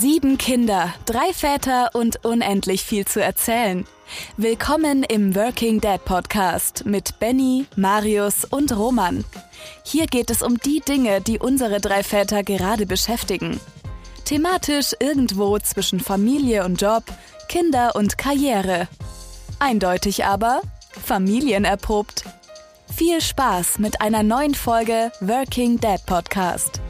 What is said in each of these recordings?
Sieben Kinder, drei Väter und unendlich viel zu erzählen. Willkommen im Working Dad Podcast mit Benny, Marius und Roman. Hier geht es um die Dinge, die unsere drei Väter gerade beschäftigen. Thematisch irgendwo zwischen Familie und Job, Kinder und Karriere. Eindeutig aber familienerprobt. Viel Spaß mit einer neuen Folge Working Dad Podcast.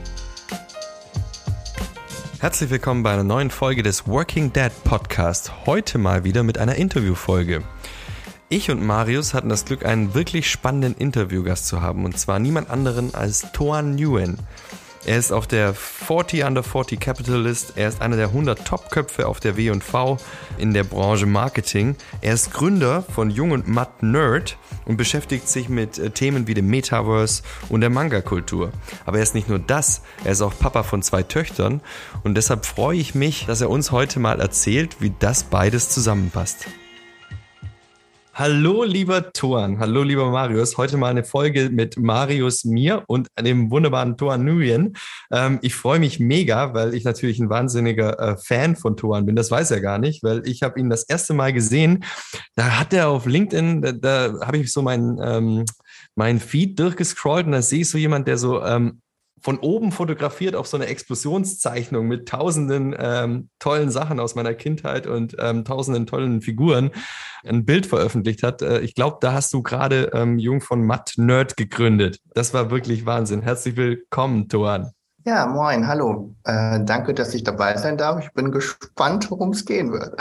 Herzlich willkommen bei einer neuen Folge des Working Dad Podcast. Heute mal wieder mit einer Interviewfolge. Ich und Marius hatten das Glück, einen wirklich spannenden Interviewgast zu haben, und zwar niemand anderen als Toan Nguyen. Er ist auf der 40 Under 40 Capitalist. Er ist einer der 100 Top-Köpfe auf der W&V in der Branche Marketing. Er ist Gründer von Jung und Matt Nerd und beschäftigt sich mit äh, Themen wie dem Metaverse und der Manga-Kultur. Aber er ist nicht nur das, er ist auch Papa von zwei Töchtern und deshalb freue ich mich, dass er uns heute mal erzählt, wie das beides zusammenpasst. Hallo, lieber Toan. Hallo, lieber Marius. Heute mal eine Folge mit Marius, mir und dem wunderbaren Toan Nguyen. Ähm, ich freue mich mega, weil ich natürlich ein wahnsinniger äh, Fan von Toan bin. Das weiß er gar nicht, weil ich habe ihn das erste Mal gesehen. Da hat er auf LinkedIn, da, da habe ich so meinen ähm, mein Feed durchgescrollt und da sehe ich so jemand, der so ähm, von oben fotografiert auf so eine Explosionszeichnung mit tausenden ähm, tollen Sachen aus meiner Kindheit und ähm, tausenden tollen Figuren ein Bild veröffentlicht hat. Äh, ich glaube, da hast du gerade ähm, Jung von Matt Nerd gegründet. Das war wirklich Wahnsinn. Herzlich willkommen, Toan. Ja, moin, hallo. Äh, danke, dass ich dabei sein darf. Ich bin gespannt, worum es gehen wird.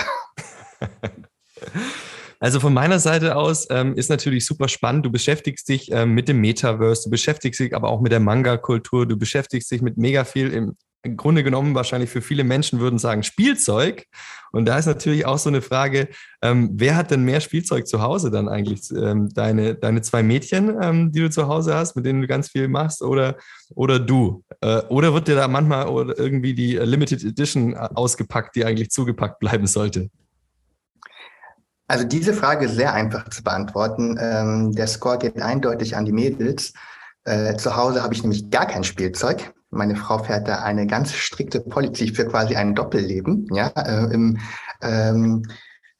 Also von meiner Seite aus ähm, ist natürlich super spannend. Du beschäftigst dich ähm, mit dem Metaverse, du beschäftigst dich aber auch mit der Manga-Kultur, du beschäftigst dich mit mega viel im, im Grunde genommen wahrscheinlich für viele Menschen würden sagen Spielzeug. Und da ist natürlich auch so eine Frage, ähm, wer hat denn mehr Spielzeug zu Hause dann eigentlich? Ähm, deine, deine zwei Mädchen, ähm, die du zu Hause hast, mit denen du ganz viel machst oder, oder du? Äh, oder wird dir da manchmal irgendwie die Limited Edition äh, ausgepackt, die eigentlich zugepackt bleiben sollte? Also diese Frage ist sehr einfach zu beantworten. Ähm, der Score geht eindeutig an die Mädels. Äh, zu Hause habe ich nämlich gar kein Spielzeug. Meine Frau fährt da eine ganz strikte Policy für quasi ein Doppelleben. Ja, äh, im, ähm,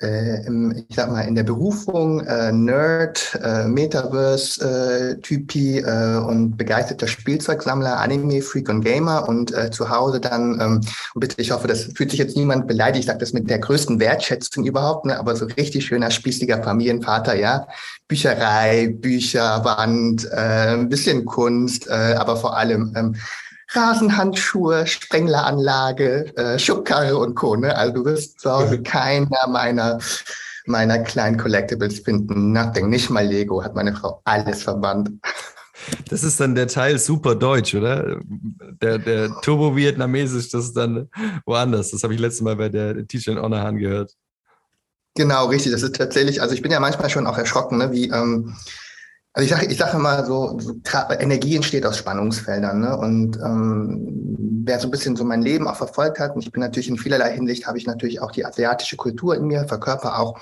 äh, ich sag mal, in der Berufung äh, Nerd, äh, Metaverse-Typi äh, und begeisterter Spielzeugsammler, Anime-Freak und Gamer. Und äh, zu Hause dann, ähm, bitte, ich hoffe, das fühlt sich jetzt niemand beleidigt, ich sage das mit der größten Wertschätzung überhaupt, ne, aber so richtig schöner, spießiger Familienvater, ja. Bücherei, Bücherwand, äh, ein bisschen Kunst, äh, aber vor allem ähm, Rasenhandschuhe, Sprengleranlage, äh, Schubkarre und Co. Ne? Also du wirst zu Hause keiner meiner meiner kleinen Collectibles finden. Nothing, nicht mal Lego, hat meine Frau alles verbannt. Das ist dann der Teil super deutsch, oder? Der, der Turbo-Vietnamesisch, das ist dann woanders. Das habe ich letztes Mal bei der Teacher Onahan gehört. Genau, richtig. Das ist tatsächlich, also ich bin ja manchmal schon auch erschrocken, ne, wie, ähm, also ich sage ich sag immer so, Energie entsteht aus Spannungsfeldern. Ne? Und ähm, wer so ein bisschen so mein Leben auch verfolgt hat, und ich bin natürlich in vielerlei Hinsicht, habe ich natürlich auch die asiatische Kultur in mir, verkörper auch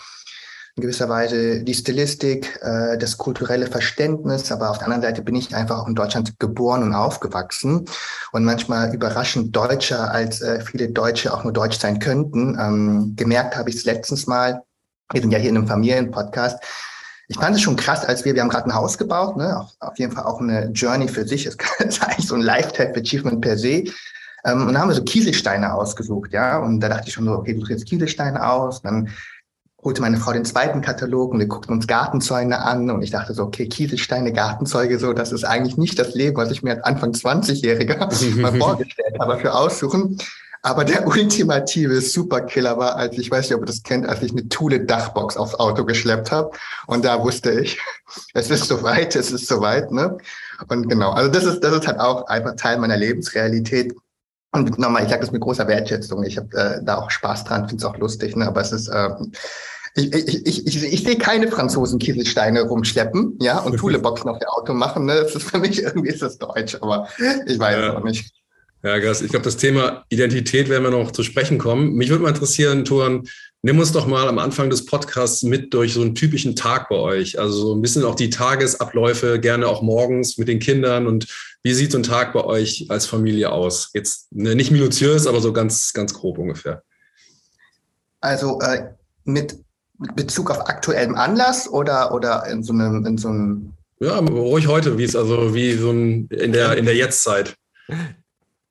in gewisser Weise die Stilistik, äh, das kulturelle Verständnis, aber auf der anderen Seite bin ich einfach auch in Deutschland geboren und aufgewachsen und manchmal überraschend deutscher, als äh, viele Deutsche auch nur deutsch sein könnten. Ähm, gemerkt habe ich es letztens mal, wir sind ja hier in einem Familienpodcast, ich fand es schon krass, als wir, wir haben gerade ein Haus gebaut, ne? auf, auf jeden Fall auch eine Journey für sich. Es ist eigentlich so ein Lifetime-Achievement per se. Ähm, und da haben wir so Kieselsteine ausgesucht, ja. Und da dachte ich schon so, okay, du suchst jetzt Kieselsteine aus. Dann holte meine Frau den zweiten Katalog und wir guckten uns Gartenzäune an und ich dachte so, okay, Kieselsteine, Gartenzeuge, so, das ist eigentlich nicht das Leben, was ich mir als Anfang 20-Jähriger mal vorgestellt habe für Aussuchen. Aber der ultimative Superkiller war, als ich weiß nicht, ob ihr das kennt, als ich eine Thule Dachbox aufs Auto geschleppt habe. Und da wusste ich, es ist soweit, es ist soweit. Ne? Und genau, also das ist, das ist halt auch einfach Teil meiner Lebensrealität. Und nochmal, ich sage das mit großer Wertschätzung. Ich habe äh, da auch Spaß dran, finde es auch lustig, ne? aber es ist, äh, ich, ich, ich, ich, ich sehe keine Franzosen Kieselsteine rumschleppen, ja, und Thule-Boxen auf der Auto machen. Ne? Das ist für mich irgendwie ist das Deutsch, aber ich weiß ja. auch nicht. Ja, Gas, ich glaube, das Thema Identität werden wir noch zu sprechen kommen. Mich würde mal interessieren, Turan, nimm uns doch mal am Anfang des Podcasts mit durch so einen typischen Tag bei euch. Also so ein bisschen auch die Tagesabläufe, gerne auch morgens mit den Kindern. Und wie sieht so ein Tag bei euch als Familie aus? Jetzt ne, nicht minutiös, aber so ganz, ganz grob ungefähr. Also äh, mit Bezug auf aktuellem Anlass oder, oder in so einem, in so einem ja, ruhig heute, wie es also wie so ein in der in der Jetztzeit.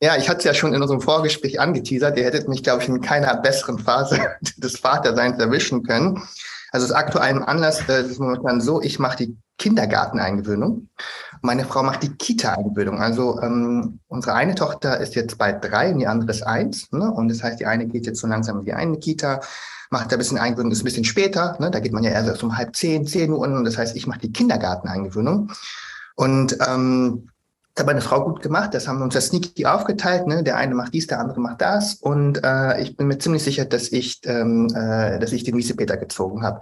Ja, ich hatte es ja schon in unserem Vorgespräch angeteasert. Ihr hättet mich, glaube ich, in keiner besseren Phase des Vaterseins erwischen können. Also das aktuelle Anlass äh, ist momentan so, ich mache die Kindergarteneingewöhnung. Meine Frau macht die Kita-Eingewöhnung. Also ähm, unsere eine Tochter ist jetzt bald drei und die andere ist eins. Ne? Und das heißt, die eine geht jetzt so langsam in die eine Kita, macht da ein bisschen Eingewöhnung, ist ein bisschen später. Ne? Da geht man ja erst um halb zehn, zehn Uhr. Und das heißt, ich mache die Kindergarteneingewöhnung. Und ähm, hat meine Frau gut gemacht. Das haben wir uns das sneaky aufgeteilt. Ne? Der eine macht dies, der andere macht das. Und äh, ich bin mir ziemlich sicher, dass ich, ähm, äh, dass ich den Wiesepeter gezogen habe.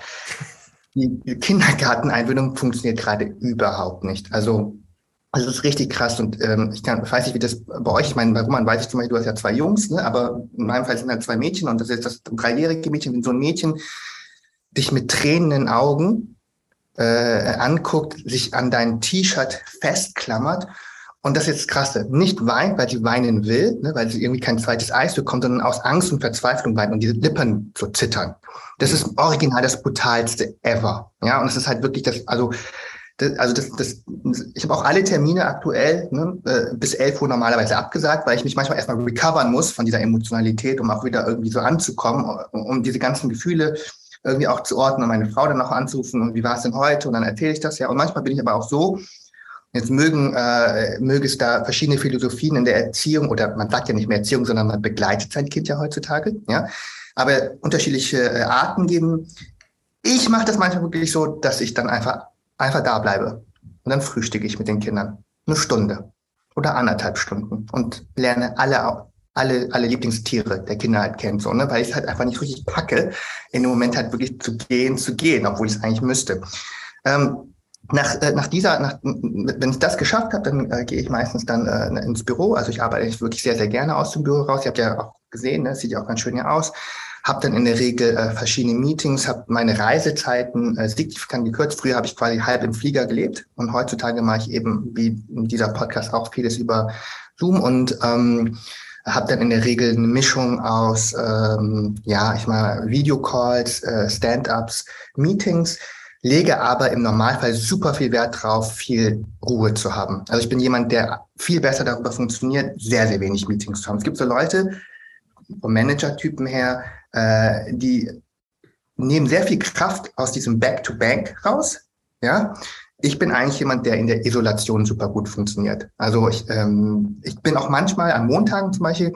Die Kindergarteneinbindung funktioniert gerade überhaupt nicht. Also das ist richtig krass und ähm, ich, kann, weiß nicht, wie das bei euch, ich meine, bei Roman weiß ich zum Beispiel, du hast ja zwei Jungs, ne? aber in meinem Fall sind halt zwei Mädchen und das ist das dreijährige Mädchen, wenn so ein Mädchen dich mit tränenden Augen äh, anguckt, sich an dein T-Shirt festklammert und das ist jetzt krasse, nicht weint, weil sie weinen will, ne, weil sie irgendwie kein zweites Eis bekommt, sondern aus Angst und Verzweiflung weint und diese Lippen so zittern. Das ist original das brutalste ever. Ja, und es ist halt wirklich das, also das, also das, das, ich habe auch alle Termine aktuell ne, äh, bis 11 Uhr normalerweise abgesagt, weil ich mich manchmal erstmal recovern muss von dieser Emotionalität, um auch wieder irgendwie so anzukommen, um diese ganzen Gefühle irgendwie auch zu ordnen und meine Frau dann auch anzurufen und wie war es denn heute und dann erzähle ich das ja. Und manchmal bin ich aber auch so, Jetzt mögen, äh, möge es da verschiedene Philosophien in der Erziehung oder man sagt ja nicht mehr Erziehung, sondern man begleitet sein Kind ja heutzutage, ja. Aber unterschiedliche äh, Arten geben. Ich mache das manchmal wirklich so, dass ich dann einfach, einfach da bleibe. Und dann frühstücke ich mit den Kindern. Eine Stunde oder anderthalb Stunden und lerne alle, alle, alle Lieblingstiere der Kinder halt kennen, so, ne? weil ich es halt einfach nicht richtig packe, in dem Moment halt wirklich zu gehen, zu gehen, obwohl ich es eigentlich müsste. Ähm, nach, äh, nach dieser, nach, wenn ich das geschafft habe, dann äh, gehe ich meistens dann äh, ins Büro. Also ich arbeite wirklich sehr, sehr gerne aus dem Büro raus. Ihr habt ja auch gesehen, ne? sieht ja auch ganz schön hier aus. Habe dann in der Regel äh, verschiedene Meetings, habe meine Reisezeiten äh, signifikant gekürzt. Früher habe ich quasi halb im Flieger gelebt und heutzutage mache ich eben, wie in dieser Podcast auch, vieles über Zoom und ähm, habe dann in der Regel eine Mischung aus, ähm, ja, ich mal Videocalls, äh, Stand-ups, Meetings lege aber im Normalfall super viel Wert drauf, viel Ruhe zu haben. Also ich bin jemand, der viel besser darüber funktioniert, sehr, sehr wenig Meetings zu haben. Es gibt so Leute, vom Manager-Typen her, äh, die nehmen sehr viel Kraft aus diesem Back-to-Bank raus. Ja, ich bin eigentlich jemand, der in der Isolation super gut funktioniert. Also ich, ähm, ich bin auch manchmal an Montagen zum Beispiel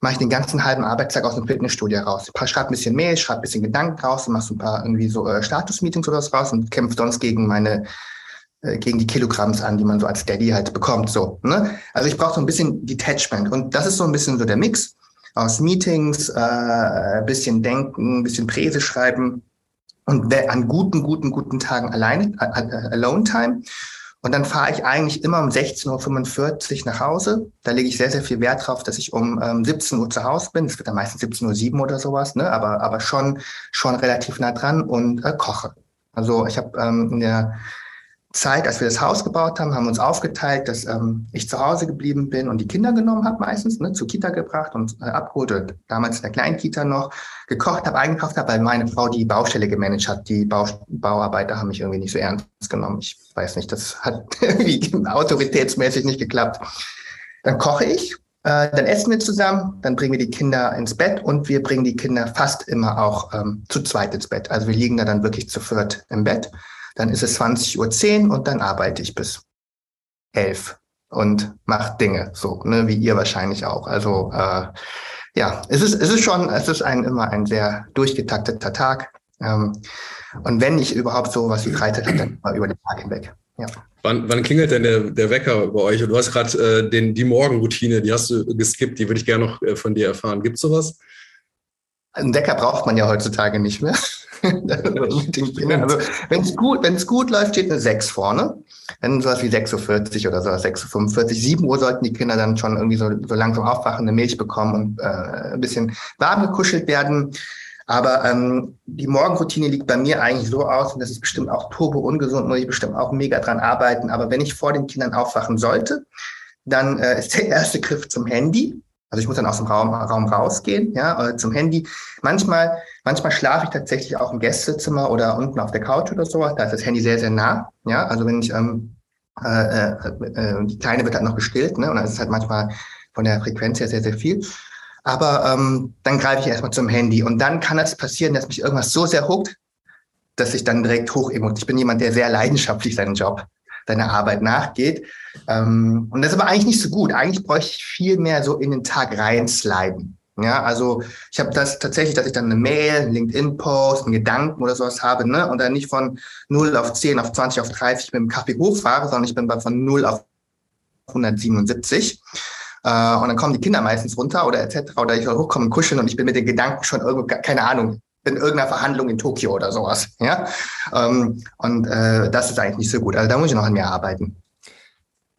mache ich den ganzen halben Arbeitstag aus dem Fitnessstudio raus. Schreibe ein bisschen Mail, schreibe ein bisschen Gedanken raus mache so ein paar irgendwie so äh, Status-Meetings oder was raus und kämpfe sonst gegen meine äh, gegen die Kilogramms an, die man so als Daddy halt bekommt. So, ne? Also ich brauche so ein bisschen Detachment. Und das ist so ein bisschen so der Mix aus Meetings, äh, bisschen denken, bisschen Präse schreiben und an guten, guten, guten Tagen alleine, Alone Time. Und dann fahre ich eigentlich immer um 16.45 Uhr nach Hause. Da lege ich sehr, sehr viel Wert drauf, dass ich um ähm, 17 Uhr zu Hause bin. Es wird dann meistens 17.07 Uhr oder sowas, ne? aber, aber schon, schon relativ nah dran und äh, koche. Also ich habe ähm, in der Zeit, als wir das Haus gebaut haben, haben wir uns aufgeteilt, dass ähm, ich zu Hause geblieben bin und die Kinder genommen habe meistens, ne, zur Kita gebracht und äh, abgeholt, oder damals in der kleinen Kita noch, gekocht habe, eingekauft habe, weil meine Frau die Baustelle gemanagt hat. Die Bau Bauarbeiter haben mich irgendwie nicht so ernst genommen. Ich weiß nicht, das hat irgendwie autoritätsmäßig nicht geklappt. Dann koche ich, äh, dann essen wir zusammen, dann bringen wir die Kinder ins Bett und wir bringen die Kinder fast immer auch ähm, zu zweit ins Bett. Also wir liegen da dann wirklich zu viert im Bett. Dann ist es 20.10 Uhr und dann arbeite ich bis 11 und mache Dinge, so, ne, wie ihr wahrscheinlich auch. Also äh, ja, es ist, es ist schon, es ist ein immer ein sehr durchgetakteter Tag. Ähm, und wenn ich überhaupt so was wie Freizeit habe, dann mal über den Tag hinweg. Ja. Wann, wann klingelt denn der, der Wecker bei euch? Du hast gerade äh, die Morgenroutine, die hast du geskippt, die würde ich gerne noch äh, von dir erfahren. Gibt es sowas? Einen Wecker braucht man ja heutzutage nicht mehr. also wenn es gut, wenn es gut läuft, steht eine 6 vorne. Dann sowas wie 6.40 Uhr oder sowas, 6.45 Uhr. 7 Uhr sollten die Kinder dann schon irgendwie so, so langsam aufwachen, eine Milch bekommen und äh, ein bisschen warm gekuschelt werden. Aber ähm, die Morgenroutine liegt bei mir eigentlich so aus, und das ist bestimmt auch turbo ungesund, muss ich bestimmt auch mega dran arbeiten. Aber wenn ich vor den Kindern aufwachen sollte, dann äh, ist der erste Griff zum Handy. Also ich muss dann aus dem Raum, Raum rausgehen, ja, äh, zum Handy. Manchmal, manchmal schlafe ich tatsächlich auch im Gästezimmer oder unten auf der Couch oder sowas. Da ist das Handy sehr, sehr nah. Ja, also wenn ich ähm, äh, äh, äh die Kleine wird halt noch gestillt, ne? Und dann ist es halt manchmal von der Frequenz her sehr, sehr viel. Aber ähm, dann greife ich erstmal zum Handy und dann kann es passieren, dass mich irgendwas so sehr huckt, dass ich dann direkt hochemote. Ich bin jemand, der sehr leidenschaftlich seinen Job, seine Arbeit nachgeht. Ähm, und das ist aber eigentlich nicht so gut. Eigentlich bräuchte ich viel mehr so in den Tag reinsliden. Ja, also ich habe das tatsächlich, dass ich dann eine Mail, einen LinkedIn-Post, einen Gedanken oder sowas habe, ne? Und dann nicht von 0 auf 10, auf 20, auf 30 mit dem Kaffee hochfahre, sondern ich bin bei von 0 auf 177. Äh, und dann kommen die Kinder meistens runter oder etc. Oder ich soll hochkommen kuscheln und ich bin mit den Gedanken schon irgendwo, keine Ahnung, in irgendeiner Verhandlung in Tokio oder sowas. Ja? Ähm, und äh, das ist eigentlich nicht so gut. Also da muss ich noch an mir arbeiten.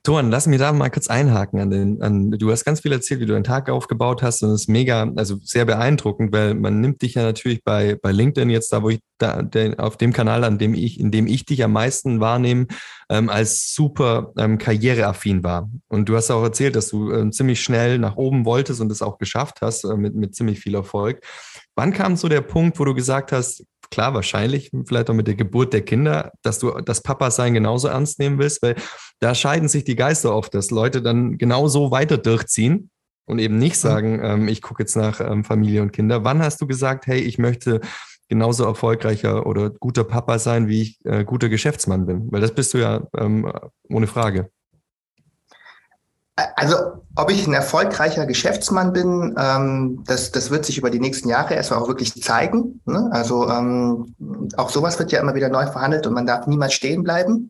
Toran, lass mich da mal kurz einhaken an den, an, du hast ganz viel erzählt, wie du deinen Tag aufgebaut hast und es ist mega, also sehr beeindruckend, weil man nimmt dich ja natürlich bei, bei LinkedIn jetzt da, wo ich da, der, auf dem Kanal, an dem ich, in dem ich dich am meisten wahrnehme, ähm, als super ähm, karriereaffin war. Und du hast auch erzählt, dass du ähm, ziemlich schnell nach oben wolltest und es auch geschafft hast, äh, mit, mit ziemlich viel Erfolg. Wann kam so der Punkt, wo du gesagt hast, klar, wahrscheinlich, vielleicht auch mit der Geburt der Kinder, dass du das Papa-Sein genauso ernst nehmen willst, weil da scheiden sich die Geister oft, dass Leute dann genauso weiter durchziehen und eben nicht mhm. sagen, ähm, ich gucke jetzt nach ähm, Familie und Kinder. Wann hast du gesagt, hey, ich möchte genauso erfolgreicher oder guter Papa sein, wie ich äh, guter Geschäftsmann bin? Weil das bist du ja ähm, ohne Frage. Also, ob ich ein erfolgreicher Geschäftsmann bin, ähm, das, das wird sich über die nächsten Jahre erstmal auch wirklich zeigen. Ne? Also, ähm, auch sowas wird ja immer wieder neu verhandelt und man darf niemals stehen bleiben.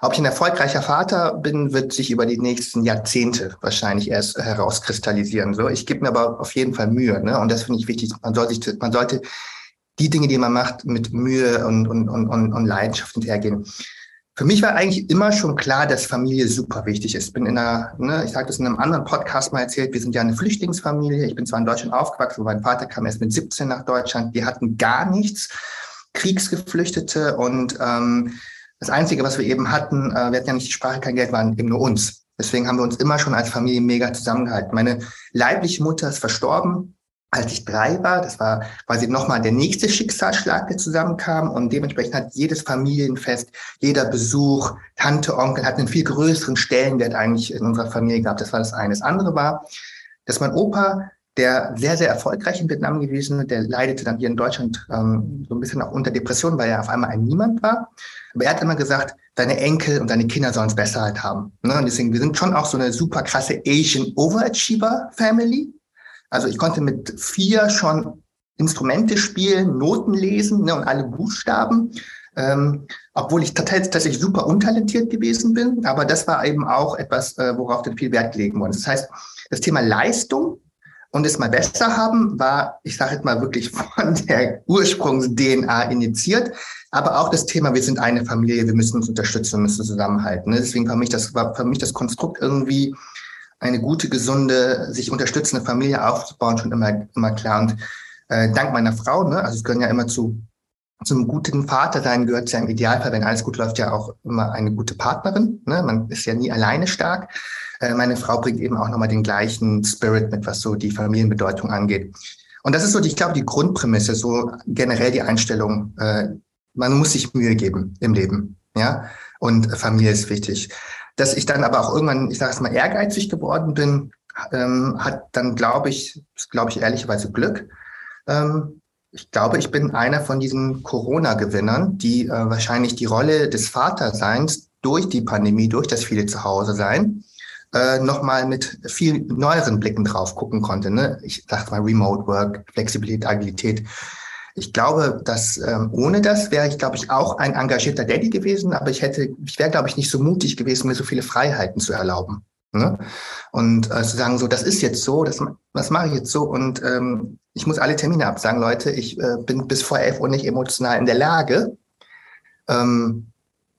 Ob ich ein erfolgreicher Vater bin, wird sich über die nächsten Jahrzehnte wahrscheinlich erst herauskristallisieren. So, ich gebe mir aber auf jeden Fall Mühe. Ne? Und das finde ich wichtig. Man, soll sich, man sollte die Dinge, die man macht, mit Mühe und, und, und, und Leidenschaft hinterhergehen. Für mich war eigentlich immer schon klar, dass Familie super wichtig ist. Ich bin in einer, ne, ich habe das in einem anderen Podcast mal erzählt, wir sind ja eine Flüchtlingsfamilie. Ich bin zwar in Deutschland aufgewachsen, mein Vater kam erst mit 17 nach Deutschland. Wir hatten gar nichts, Kriegsgeflüchtete und ähm, das Einzige, was wir eben hatten, äh, wir hatten ja nicht die Sprache, kein Geld, waren eben nur uns. Deswegen haben wir uns immer schon als Familie mega zusammengehalten. Meine leibliche Mutter ist verstorben als ich drei war, das war quasi nochmal der nächste Schicksalsschlag, der zusammenkam. Und dementsprechend hat jedes Familienfest, jeder Besuch, Tante, Onkel hat einen viel größeren Stellenwert eigentlich in unserer Familie gehabt. Das war das eine. Das andere war, dass mein Opa, der sehr, sehr erfolgreich in Vietnam gewesen ist, der leidete dann hier in Deutschland ähm, so ein bisschen auch unter Depressionen, weil er auf einmal ein Niemand war. Aber er hat immer gesagt, deine Enkel und deine Kinder sollen es besser halt haben. Ne? Und deswegen, wir sind schon auch so eine super krasse Asian Overachiever Family. Also ich konnte mit vier schon Instrumente spielen, Noten lesen ne, und alle Buchstaben, ähm, obwohl ich tatsächlich super untalentiert gewesen bin. Aber das war eben auch etwas, äh, worauf dann viel Wert gelegt wurde. Das heißt, das Thema Leistung und es mal besser haben war, ich sage jetzt mal wirklich von der Ursprungs-DNA initiiert, aber auch das Thema, wir sind eine Familie, wir müssen uns unterstützen, wir müssen zusammenhalten. Ne? Deswegen für mich das war für mich das Konstrukt irgendwie eine gute, gesunde, sich unterstützende Familie aufzubauen, schon immer, immer klar. Und äh, dank meiner Frau, ne, also es gehören ja immer zu zum guten Vater sein gehört ja im Idealfall, wenn alles gut läuft, ja auch immer eine gute Partnerin. Ne? Man ist ja nie alleine stark. Äh, meine Frau bringt eben auch nochmal den gleichen Spirit mit, was so die Familienbedeutung angeht. Und das ist so, ich glaube, die Grundprämisse, so generell die Einstellung, äh, man muss sich Mühe geben im Leben. Ja, und Familie ist wichtig. Dass ich dann aber auch irgendwann, ich sage es mal, ehrgeizig geworden bin, ähm, hat dann, glaube ich, glaube ich ehrlicherweise Glück. Ähm, ich glaube, ich bin einer von diesen Corona-Gewinnern, die äh, wahrscheinlich die Rolle des Vaterseins durch die Pandemie, durch das viele Zuhause sein, äh, nochmal mit viel neueren Blicken drauf gucken konnte. Ne? Ich sage mal Remote Work, Flexibilität, Agilität. Ich glaube, dass ähm, ohne das wäre ich, glaube ich, auch ein engagierter Daddy gewesen, aber ich hätte, ich wäre, glaube ich, nicht so mutig gewesen, mir so viele Freiheiten zu erlauben. Ne? Und äh, zu sagen, so, das ist jetzt so, das, das mache ich jetzt so und ähm, ich muss alle Termine absagen, Leute. Ich äh, bin bis vor elf Uhr nicht emotional in der Lage ähm,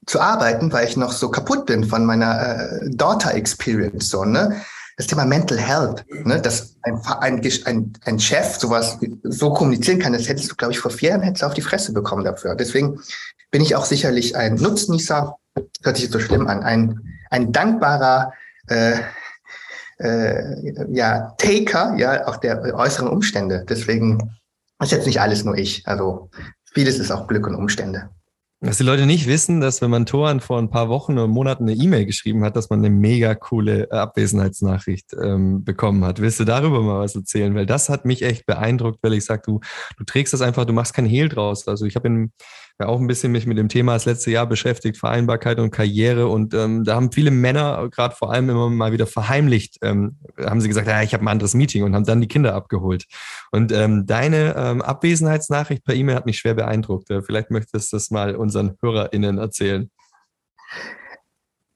zu arbeiten, weil ich noch so kaputt bin von meiner äh, Daughter Experience. So, ne? Das Thema Mental Health, ne? dass ein, ein, ein, Chef sowas so kommunizieren kann, das hättest du, glaube ich, vor vier Jahren hättest du auf die Fresse bekommen dafür. Deswegen bin ich auch sicherlich ein Nutznießer, hört sich jetzt so schlimm an, ein, ein dankbarer äh, äh, ja, Taker, ja, auch der äußeren Umstände. Deswegen ist jetzt nicht alles nur ich. Also vieles ist auch Glück und Umstände. Was die Leute nicht wissen, dass wenn man Toran vor ein paar Wochen oder Monaten eine E-Mail geschrieben hat, dass man eine mega coole Abwesenheitsnachricht ähm, bekommen hat. Willst du darüber mal was erzählen? Weil das hat mich echt beeindruckt, weil ich sage, du, du trägst das einfach, du machst kein Hehl draus. Also ich habe in ja auch ein bisschen mich mit dem Thema das letzte Jahr beschäftigt, Vereinbarkeit und Karriere. Und ähm, da haben viele Männer gerade vor allem immer mal wieder verheimlicht, ähm, haben sie gesagt, ja, ich habe ein anderes Meeting und haben dann die Kinder abgeholt. Und ähm, deine ähm, Abwesenheitsnachricht per E-Mail hat mich schwer beeindruckt. Äh, vielleicht möchtest du das mal unseren HörerInnen erzählen.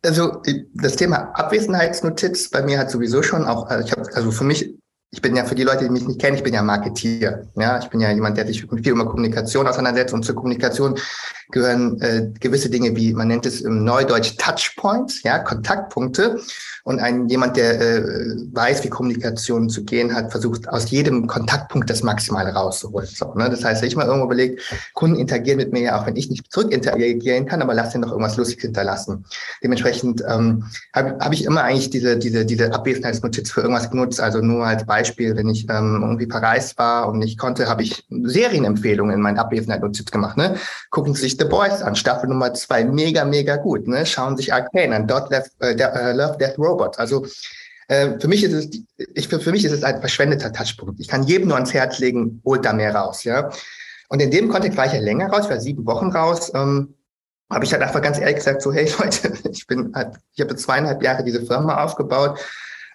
Also das Thema Abwesenheitsnotiz bei mir hat sowieso schon auch, also habe, also für mich ich bin ja für die Leute, die mich nicht kennen, ich bin ja Marketier. Ja, ich bin ja jemand, der sich viel über Kommunikation auseinandersetzt und zur Kommunikation gehören äh, gewisse Dinge wie, man nennt es im Neudeutsch Touchpoints, ja, Kontaktpunkte. Und ein jemand, der äh, weiß, wie Kommunikation zu gehen hat, versucht aus jedem Kontaktpunkt das Maximale rauszuholen. So, ne? Das heißt, wenn ich mal irgendwo überlege, Kunden interagieren mit mir ja auch, wenn ich nicht zurück interagieren kann, aber lass den doch irgendwas Lustiges hinterlassen. Dementsprechend ähm, habe hab ich immer eigentlich diese, diese, diese Abwesenheitsnotiz für irgendwas genutzt. Also nur als Beispiel, wenn ich ähm, irgendwie verreist war und nicht konnte, habe ich Serienempfehlungen in meinen Abwesenheitsnotiz gemacht. Ne? Gucken Sie sich The Boys an, Staffel Nummer zwei, mega, mega gut. Ne? Schauen sich Arcane an, Dot Left, äh, uh, Love, Death, Robot. Also äh, für mich ist es, ich, für, für mich ist es ein verschwendeter Touchpunkt. Ich kann jedem nur ans Herz legen, holt da mehr raus. Ja? Und in dem Kontext war ich ja länger raus, ich war sieben Wochen raus. Ähm, habe ich halt einfach ganz ehrlich gesagt so, hey Leute, ich bin, halt, ich habe zweieinhalb Jahre diese Firma aufgebaut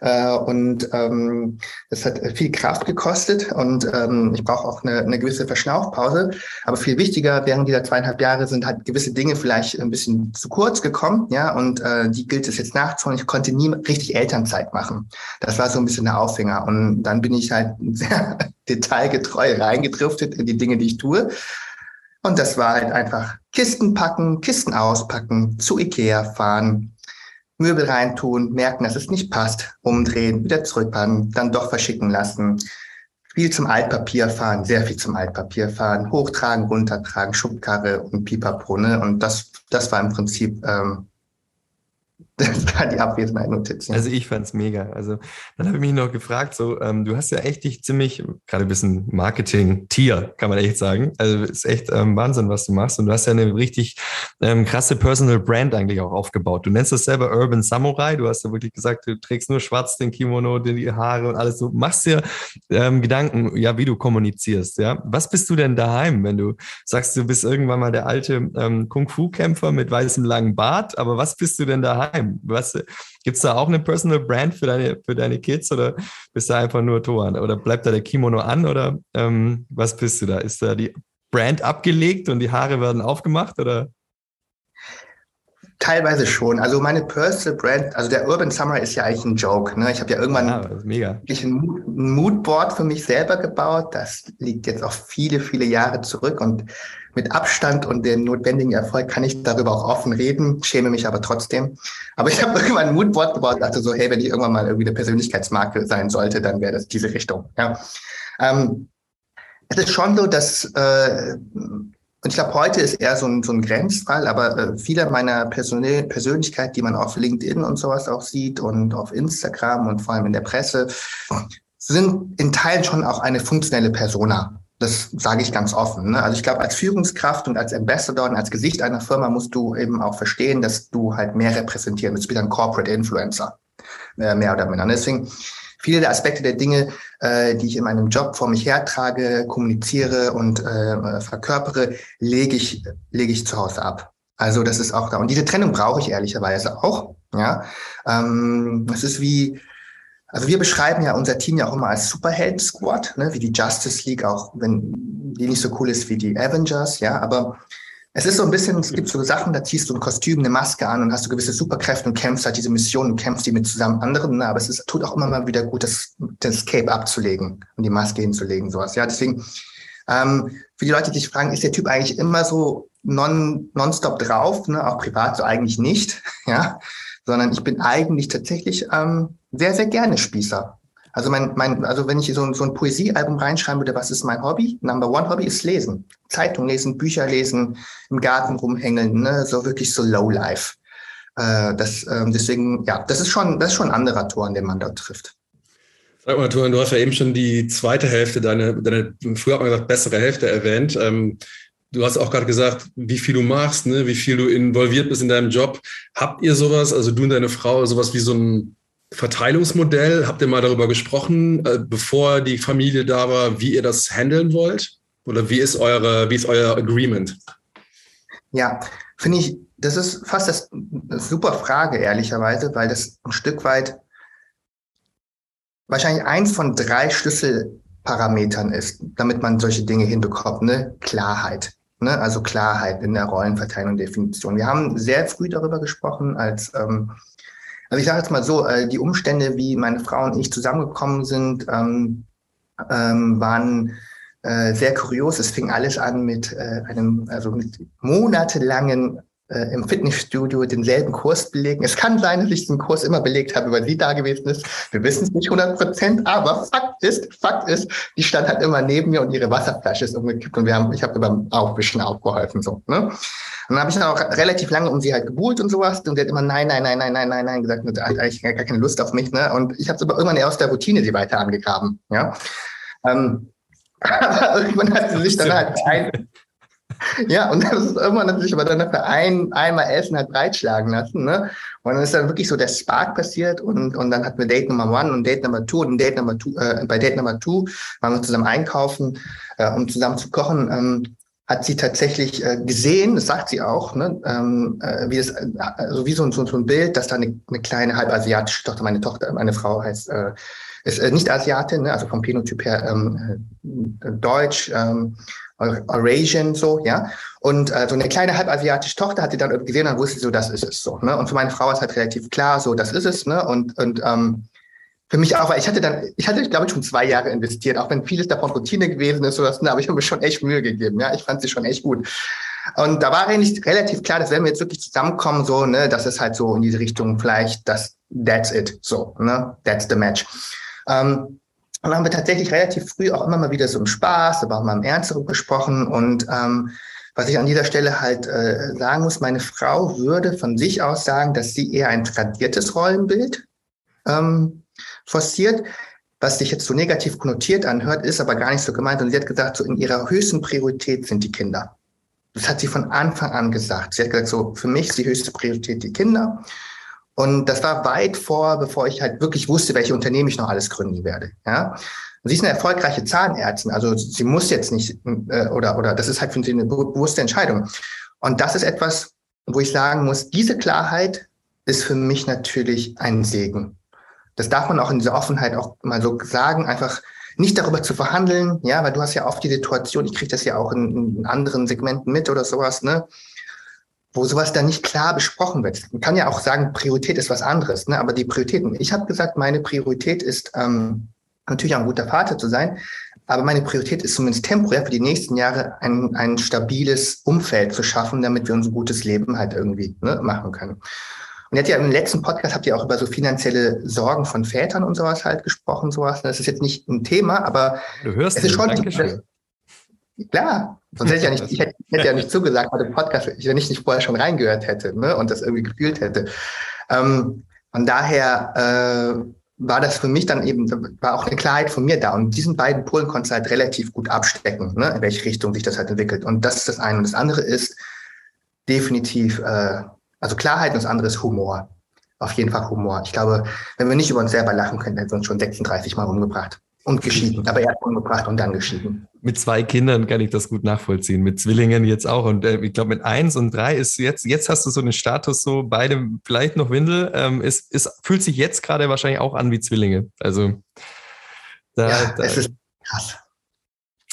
äh, und ähm, das hat viel Kraft gekostet und ähm, ich brauche auch eine, eine gewisse Verschnaufpause. Aber viel wichtiger während dieser zweieinhalb Jahre sind halt gewisse Dinge vielleicht ein bisschen zu kurz gekommen, ja, und äh, die gilt es jetzt nachzuholen. Ich konnte nie richtig Elternzeit machen. Das war so ein bisschen der Aufhänger. Und dann bin ich halt sehr detailgetreu reingedriftet in die Dinge, die ich tue. Und das war halt einfach Kisten packen, Kisten auspacken, zu Ikea fahren, Möbel reintun, merken, dass es nicht passt, umdrehen, wieder zurückpacken, dann doch verschicken lassen. Viel zum Altpapier fahren, sehr viel zum Altpapier fahren, hochtragen, runtertragen, Schubkarre und Pipapo. Ne? Und das, das war im Prinzip ähm, die Abwesenheit-Notizen. Also ich fand es mega. Also dann habe ich mich noch gefragt, so, ähm, du hast ja echt dich ziemlich, gerade ein bisschen Marketing-Tier, kann man echt sagen. Also ist echt ähm, Wahnsinn, was du machst. Und du hast ja eine richtig ähm, krasse Personal Brand eigentlich auch aufgebaut. Du nennst das selber Urban Samurai. Du hast ja wirklich gesagt, du trägst nur schwarz den Kimono, die Haare und alles. Du machst dir ähm, Gedanken, ja, wie du kommunizierst. Ja, was bist du denn daheim, wenn du sagst, du bist irgendwann mal der alte ähm, Kung-Fu-Kämpfer mit weißem langen Bart, aber was bist du denn daheim? Was, Gibt es da auch eine Personal Brand für deine, für deine Kids oder bist du einfach nur Toan? Oder bleibt da der Kimono an oder ähm, was bist du da? Ist da die Brand abgelegt und die Haare werden aufgemacht oder? Teilweise schon. Also meine Personal Brand, also der Urban Summer ist ja eigentlich ein Joke. Ne? Ich habe ja irgendwann ja, mega. ein Moodboard für mich selber gebaut. Das liegt jetzt auch viele, viele Jahre zurück und mit Abstand und dem notwendigen Erfolg kann ich darüber auch offen reden, schäme mich aber trotzdem. Aber ich habe irgendwann ein Moodboard gebaut, dachte so, hey, wenn ich irgendwann mal irgendwie eine Persönlichkeitsmarke sein sollte, dann wäre das diese Richtung. Ja. Ähm, es ist schon so, dass äh, und ich glaube, heute ist eher so ein, so ein Grenzfall, aber äh, viele meiner Person Persönlichkeit, die man auf LinkedIn und sowas auch sieht und auf Instagram und vor allem in der Presse, sind in Teilen schon auch eine funktionelle Persona. Das sage ich ganz offen. Ne? Also ich glaube, als Führungskraft und als Ambassador und als Gesicht einer Firma musst du eben auch verstehen, dass du halt mehr repräsentieren bist ein Corporate Influencer, äh, mehr oder minder. deswegen viele der Aspekte der Dinge, äh, die ich in meinem Job vor mich hertrage, kommuniziere und äh, verkörpere, lege ich, lege ich zu Hause ab. Also das ist auch da. Und diese Trennung brauche ich ehrlicherweise auch. Ja, ähm, es ist wie, also wir beschreiben ja unser Team ja auch immer als Superheld-Squad, ne, wie die Justice League, auch wenn die nicht so cool ist wie die Avengers, ja, aber es ist so ein bisschen, es gibt so Sachen, da ziehst du ein Kostüm, eine Maske an und hast du gewisse Superkräfte und kämpfst halt diese Mission und kämpfst die mit zusammen anderen. Ne? Aber es ist, tut auch immer mal wieder gut, das, das Cape abzulegen und die Maske hinzulegen, sowas. Ja, deswegen, ähm, für die Leute, die sich fragen, ist der Typ eigentlich immer so non, nonstop drauf, ne? auch privat so eigentlich nicht, ja, sondern ich bin eigentlich tatsächlich ähm, sehr, sehr gerne Spießer. Also mein, mein, also wenn ich so, so ein Poesiealbum reinschreiben würde, was ist mein Hobby? Number one Hobby ist Lesen. Zeitung lesen, Bücher lesen, im Garten rumhängeln, ne? so wirklich so Low Life. Äh, das, äh, deswegen, ja, das ist schon, das ist schon ein anderer Tor, an dem man dort trifft. Sag mal, Turan, du hast ja eben schon die zweite Hälfte, deine, deine früher hat man gesagt, bessere Hälfte erwähnt. Ähm, du hast auch gerade gesagt, wie viel du machst, ne? wie viel du involviert bist in deinem Job. Habt ihr sowas, also du und deine Frau, sowas wie so ein Verteilungsmodell? Habt ihr mal darüber gesprochen, äh, bevor die Familie da war, wie ihr das handeln wollt? Oder wie ist eure, wie ist euer Agreement? Ja, finde ich, das ist fast das, das super Frage, ehrlicherweise, weil das ein Stück weit wahrscheinlich eins von drei Schlüsselparametern ist, damit man solche Dinge hinbekommt, ne? Klarheit. Ne? Also Klarheit in der Rollenverteilung und Definition. Wir haben sehr früh darüber gesprochen, als ähm, also ich sage jetzt mal so, äh, die Umstände, wie meine Frau und ich zusammengekommen sind, ähm, ähm, waren äh, sehr kurios. Es fing alles an mit äh, einem, also mit monatelangen äh, im Fitnessstudio denselben Kurs belegen. Es kann sein, dass ich den Kurs immer belegt habe, weil sie da gewesen ist. Wir wissen es nicht 100 Prozent, aber Fakt ist, Fakt ist, die stand halt immer neben mir und ihre Wasserflasche ist umgekippt und wir haben, ich habe beim Aufwischen aufgeholfen, so, ne? Und dann habe ich dann auch relativ lange um sie halt gebuhlt und sowas und sie hat immer nein, nein, nein, nein, nein, nein, nein gesagt, hat eigentlich gar keine Lust auf mich, ne? Und ich habe es aber irgendwann eher aus der Routine sie weiter angegraben, ja? Ähm, aber irgendwann hat sie sich dann halt ein, ja, und das ist irgendwann natürlich aber dann für ein, einmal Essen halt breitschlagen lassen. Ne? Und dann ist dann wirklich so der Spark passiert und, und dann hatten wir Date Nummer One und Date Number Two und Date Number Two, äh, bei Date Number Two waren wir zusammen einkaufen, äh, um zusammen zu kochen. Ähm, hat sie tatsächlich äh, gesehen, das sagt sie auch, ne, ähm, äh, wie das, äh, also wie so, so, so ein Bild, dass da eine, eine kleine halbasiatische Tochter, meine Tochter, meine Frau heißt, äh, ist äh, nicht Asiatin, ne, also vom Phänotyp her ähm, äh, deutsch, ähm, Eurasian so, ja. Und äh, so eine kleine halbasiatische Tochter hat sie dann gesehen und wusste so, das ist es so. Ne? Und für meine Frau ist halt relativ klar, so, das ist es. Ne? Und, und ähm, für mich auch, weil ich hatte dann, ich hatte, glaube ich, schon zwei Jahre investiert, auch wenn vieles davon Routine gewesen ist, sowas, ne, aber ich habe mir schon echt Mühe gegeben, ja. Ich fand sie schon echt gut. Und da war eigentlich relativ klar, dass wenn wir jetzt wirklich zusammenkommen, so, ne, das ist halt so in diese Richtung vielleicht, das, that's it, so, ne, that's the match. Ähm, und dann haben wir tatsächlich relativ früh auch immer mal wieder so im Spaß, aber auch mal im Ernst gesprochen. Und ähm, was ich an dieser Stelle halt äh, sagen muss, meine Frau würde von sich aus sagen, dass sie eher ein tradiertes Rollenbild ähm, forciert. Was sich jetzt so negativ konnotiert anhört, ist aber gar nicht so gemeint. Und sie hat gesagt, so in ihrer höchsten Priorität sind die Kinder. Das hat sie von Anfang an gesagt. Sie hat gesagt, so für mich ist die höchste Priorität die Kinder. Und das war weit vor, bevor ich halt wirklich wusste, welche Unternehmen ich noch alles gründen werde. Ja. Und sie ist eine erfolgreiche Zahnärztin, also sie muss jetzt nicht, äh, oder, oder das ist halt für sie eine bewusste Entscheidung. Und das ist etwas, wo ich sagen muss, diese Klarheit ist für mich natürlich ein Segen. Das darf man auch in dieser Offenheit auch mal so sagen, einfach nicht darüber zu verhandeln, ja, weil du hast ja oft die Situation, ich kriege das ja auch in, in anderen Segmenten mit oder sowas, ne? wo sowas dann nicht klar besprochen wird. Man kann ja auch sagen, Priorität ist was anderes, ne? aber die Prioritäten. Ich habe gesagt, meine Priorität ist ähm, natürlich auch ein guter Vater zu sein, aber meine Priorität ist zumindest temporär für die nächsten Jahre ein, ein stabiles Umfeld zu schaffen, damit wir uns ein gutes Leben halt irgendwie ne, machen können. Und jetzt ja im letzten Podcast habt ihr auch über so finanzielle Sorgen von Vätern und sowas halt gesprochen, sowas. Das ist jetzt nicht ein Thema, aber du hörst es ist schon, Dankeschön. Klar, sonst hätte ich ja nicht, ich hätte, hätte ja nicht zugesagt bei dem Podcast, wenn ich nicht vorher schon reingehört hätte ne, und das irgendwie gefühlt hätte. Ähm, von daher äh, war das für mich dann eben, war auch eine Klarheit von mir da. Und diesen beiden Polen konnte es halt relativ gut abstecken, ne, in welche Richtung sich das halt entwickelt. Und das ist das eine. Und das andere ist definitiv, äh, also Klarheit und das andere ist Humor. Auf jeden Fall Humor. Ich glaube, wenn wir nicht über uns selber lachen könnten, hätten wir uns schon 36 Mal umgebracht. Und geschieden, aber erst umgebracht und dann geschieden. Mit zwei Kindern kann ich das gut nachvollziehen, mit Zwillingen jetzt auch. Und äh, ich glaube, mit eins und drei ist jetzt, jetzt hast du so einen Status, so beide vielleicht noch Windel. Ähm, es, es fühlt sich jetzt gerade wahrscheinlich auch an wie Zwillinge. Also da, ja, da, es ist krass.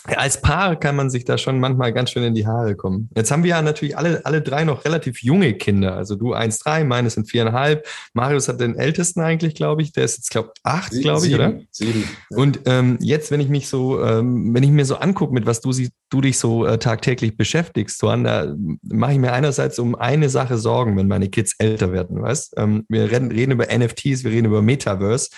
Als Paar kann man sich da schon manchmal ganz schön in die Haare kommen. Jetzt haben wir ja natürlich alle, alle drei noch relativ junge Kinder. Also du 1,3, meine sind viereinhalb. Marius hat den ältesten eigentlich, glaube ich. Der ist jetzt, glaube ich, acht, glaube ich, oder? Sieben. Ja. Und ähm, jetzt, wenn ich mich so, ähm, wenn ich mir so angucke, mit was du, du dich so äh, tagtäglich beschäftigst, Tuan, da mache ich mir einerseits um eine Sache Sorgen, wenn meine Kids älter werden, weißt? Ähm, wir reden, reden über NFTs, wir reden über Metaverse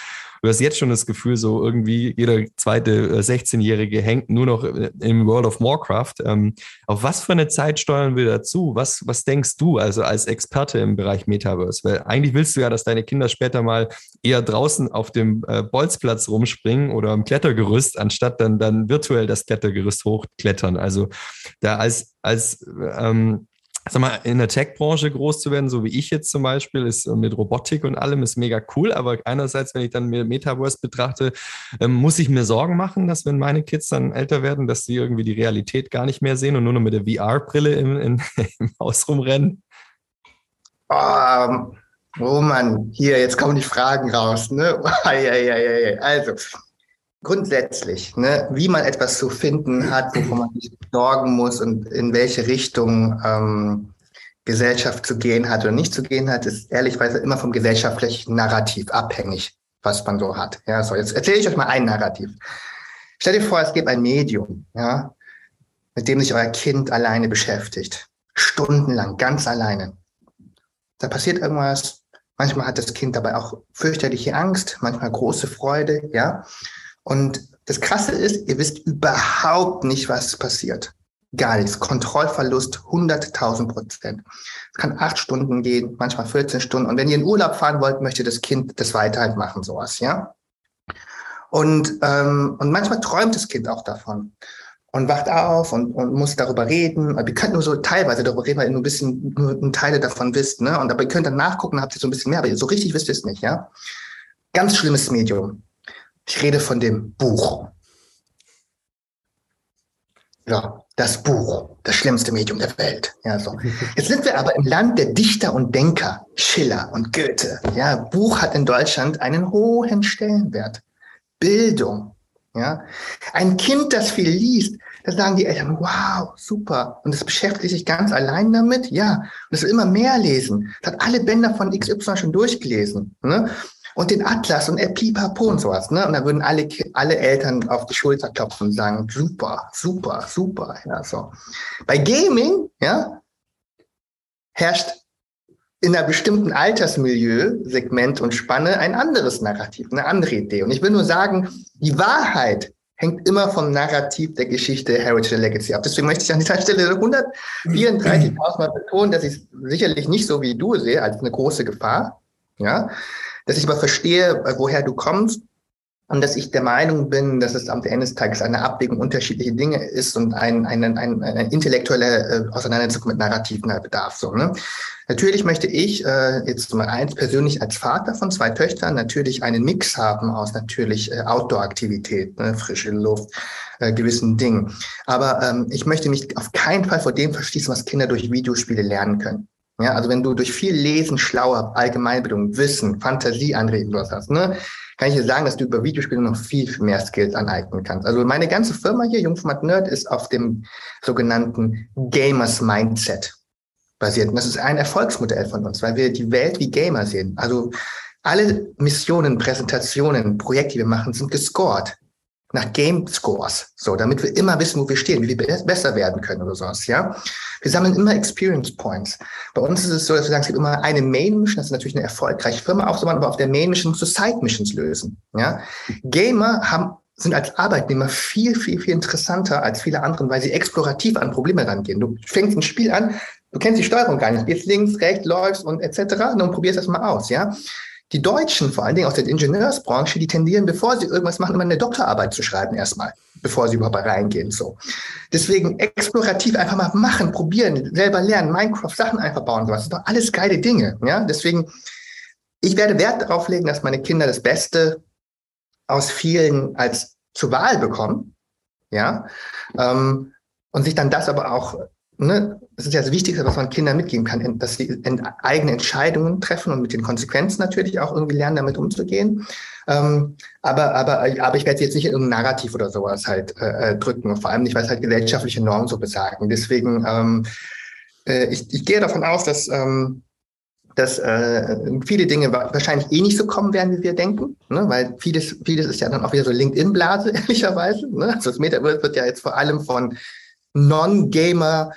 du hast jetzt schon das Gefühl, so irgendwie jeder zweite 16-Jährige äh, hängt nur noch im World of Warcraft. Ähm, auf was für eine Zeit steuern wir dazu? Was, was denkst du also als Experte im Bereich Metaverse? Weil eigentlich willst du ja, dass deine Kinder später mal eher draußen auf dem äh, Bolzplatz rumspringen oder am Klettergerüst, anstatt dann, dann virtuell das Klettergerüst hochklettern. Also da als, als ähm, sag mal, in der Tech-Branche groß zu werden, so wie ich jetzt zum Beispiel, ist äh, mit Robotik und allem, ist mega cool. Aber einerseits, wenn ich dann mir Metaverse betrachte, ähm, muss ich mir Sorgen machen, dass wenn meine Kids dann älter werden, dass sie irgendwie die Realität gar nicht mehr sehen und nur noch mit der VR-Brille im, in, im Haus rumrennen. Oh, oh Mann, hier, jetzt kommen die Fragen raus. Ne? Also, grundsätzlich, ne, wie man etwas zu finden hat, wovon man sich sorgen muss und in welche Richtung ähm, Gesellschaft zu gehen hat oder nicht zu gehen hat, ist ehrlichweise immer vom gesellschaftlichen Narrativ abhängig, was man so hat. Ja, so jetzt erzähle ich euch mal ein Narrativ. Stell dir vor, es gibt ein Medium, ja, mit dem sich euer Kind alleine beschäftigt, stundenlang, ganz alleine. Da passiert irgendwas. Manchmal hat das Kind dabei auch fürchterliche Angst, manchmal große Freude, ja. Und das Krasse ist, ihr wisst überhaupt nicht, was passiert. Gar nichts. Kontrollverlust 100.000 Prozent. Es kann acht Stunden gehen, manchmal 14 Stunden. Und wenn ihr in Urlaub fahren wollt, möchte das Kind das weiter halt machen, sowas, ja. Und, ähm, und manchmal träumt das Kind auch davon und wacht auf und, und muss darüber reden. Wir könnt nur so teilweise darüber reden, weil ihr nur ein bisschen, nur Teile davon wisst, ne? Und aber ihr könnt dann nachgucken, habt ihr so ein bisschen mehr, aber so richtig wisst ihr es nicht, ja. Ganz schlimmes Medium. Ich rede von dem Buch. Ja, das Buch, das schlimmste Medium der Welt. Ja, so. Jetzt sind wir aber im Land der Dichter und Denker, Schiller und Goethe. Ja, Buch hat in Deutschland einen hohen Stellenwert. Bildung. Ja, ein Kind, das viel liest, da sagen die Eltern, wow, super. Und es beschäftigt sich ganz allein damit. Ja, und es will immer mehr lesen. Es hat alle Bänder von XY schon durchgelesen. Ne? Und den Atlas und Pipapo und sowas. Ne? Und da würden alle, alle Eltern auf die Schulter klopfen und sagen, super, super, super. Ja, so. Bei Gaming ja, herrscht in einer bestimmten Altersmilieu, Segment und Spanne ein anderes Narrativ, eine andere Idee. Und ich will nur sagen, die Wahrheit hängt immer vom Narrativ der Geschichte Heritage Legacy ab. Deswegen möchte ich an dieser Stelle 134.000 Mal betonen, dass ich es sicherlich nicht so wie du sehe, als eine große Gefahr. Ja, dass ich aber verstehe, äh, woher du kommst und dass ich der Meinung bin, dass es am Ende des Tages eine Abwägung unterschiedlicher Dinge ist und ein, ein, ein, eine intellektuelle äh, Auseinandersetzung mit Narrativen halt bedarf. So, ne? Natürlich möchte ich äh, jetzt mal eins persönlich als Vater von zwei Töchtern natürlich einen Mix haben aus natürlich äh, Outdoor-Aktivität, ne? frische Luft, äh, gewissen Dingen. Aber ähm, ich möchte mich auf keinen Fall vor dem verschließen, was Kinder durch Videospiele lernen können. Ja, also wenn du durch viel Lesen, schlauer, Allgemeinbildung, Wissen, Fantasie anregen hast, ne, kann ich dir sagen, dass du über Videospiele noch viel, viel mehr Skills aneignen kannst. Also meine ganze Firma hier, Jungformat Nerd, ist auf dem sogenannten Gamers Mindset basiert. Und das ist ein Erfolgsmodell von uns, weil wir die Welt wie Gamer sehen. Also alle Missionen, Präsentationen, Projekte, die wir machen, sind gescored nach Game Scores, so, damit wir immer wissen, wo wir stehen, wie wir besser werden können oder sowas, ja. Wir sammeln immer Experience Points. Bei uns ist es so, dass wir sagen, es gibt immer eine Main Mission, das ist natürlich eine erfolgreiche Firma aufzubauen, aber auf der Main Mission musst du Side Missions lösen, ja. Gamer haben sind als Arbeitnehmer viel, viel, viel interessanter als viele anderen, weil sie explorativ an Probleme rangehen. Du fängst ein Spiel an, du kennst die Steuerung gar nicht, gehst links, rechts, läufst und etc. und probierst das mal aus, ja. Die Deutschen, vor allen Dingen aus der Ingenieursbranche, die tendieren, bevor sie irgendwas machen, immer eine Doktorarbeit zu schreiben erstmal, bevor sie überhaupt reingehen. So. Deswegen explorativ einfach mal machen, probieren, selber lernen, Minecraft Sachen einfach bauen, sowas. Das sind doch alles geile Dinge. Ja, deswegen, ich werde Wert darauf legen, dass meine Kinder das Beste aus vielen als zur Wahl bekommen. Ja, ähm, und sich dann das aber auch ne, das ist ja das Wichtigste, was man Kindern mitgeben kann, dass sie eigene Entscheidungen treffen und mit den Konsequenzen natürlich auch irgendwie lernen, damit umzugehen. Ähm, aber, aber, aber ich werde sie jetzt nicht in ein Narrativ oder sowas halt äh, äh, drücken, vor allem nicht, weil es halt gesellschaftliche Normen so besagen. Deswegen, ähm, äh, ich, ich gehe davon aus, dass, ähm, dass äh, viele Dinge wahrscheinlich eh nicht so kommen werden, wie wir denken, ne? weil vieles, vieles ist ja dann auch wieder so LinkedIn-Blase, ehrlicherweise. Ne? Also das Metaverse wird ja jetzt vor allem von Non-Gamer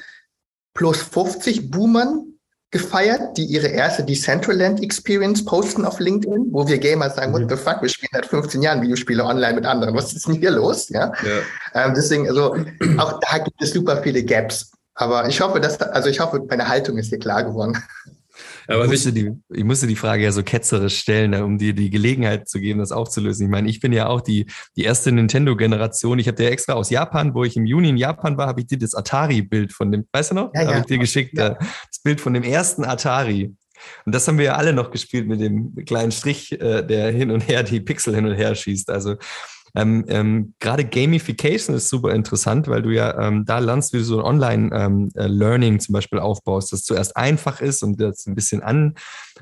plus 50 Boomern gefeiert, die ihre erste Decentraland Experience posten auf LinkedIn, wo wir Gamers sagen, mhm. what the fuck, wir spielen seit 15 Jahren Videospiele online mit anderen. Was ist denn hier los? Ja. ja. Ähm, deswegen, also auch da gibt es super viele Gaps. Aber ich hoffe, dass, also ich hoffe, meine Haltung ist hier klar geworden. Aber ich musste, die, ich musste die Frage ja so ketzerisch stellen, ne, um dir die Gelegenheit zu geben, das aufzulösen. Ich meine, ich bin ja auch die, die erste Nintendo-Generation. Ich habe dir extra aus Japan, wo ich im Juni in Japan war, habe ich dir das Atari-Bild von dem, weißt du noch? Ja, habe ja. ich dir geschickt, ja. Äh, das Bild von dem ersten Atari. Und das haben wir ja alle noch gespielt mit dem kleinen Strich, äh, der hin und her die Pixel hin und her schießt. Also ähm, ähm, Gerade Gamification ist super interessant, weil du ja ähm, da lernst, wie du so ein Online-Learning ähm, äh, zum Beispiel aufbaust, das zuerst einfach ist und das ein bisschen an,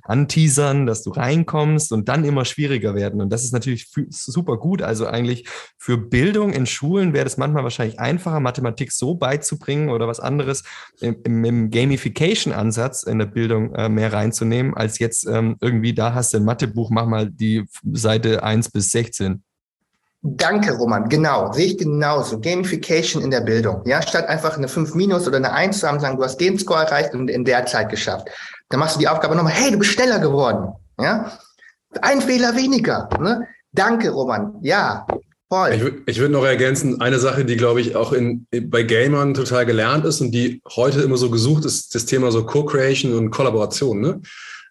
anteasern, dass du reinkommst und dann immer schwieriger werden. Und das ist natürlich super gut. Also eigentlich für Bildung in Schulen wäre es manchmal wahrscheinlich einfacher, Mathematik so beizubringen oder was anderes im, im, Gamification-Ansatz in der Bildung äh, mehr reinzunehmen, als jetzt ähm, irgendwie, da hast du ein Mathebuch, mach mal die Seite 1 bis 16. Danke, Roman. Genau, sehe ich genauso. Gamification in der Bildung. Ja, statt einfach eine 5 minus oder eine 1 zu haben, sagen, du hast den Score erreicht und in der Zeit geschafft. Dann machst du die Aufgabe nochmal, hey, du bist schneller geworden. Ja, ein Fehler weniger. Ne? Danke, Roman. Ja, voll. Ich, ich würde noch ergänzen, eine Sache, die, glaube ich, auch in, bei Gamern total gelernt ist und die heute immer so gesucht ist, das Thema so Co-Creation und Kollaboration. Ne?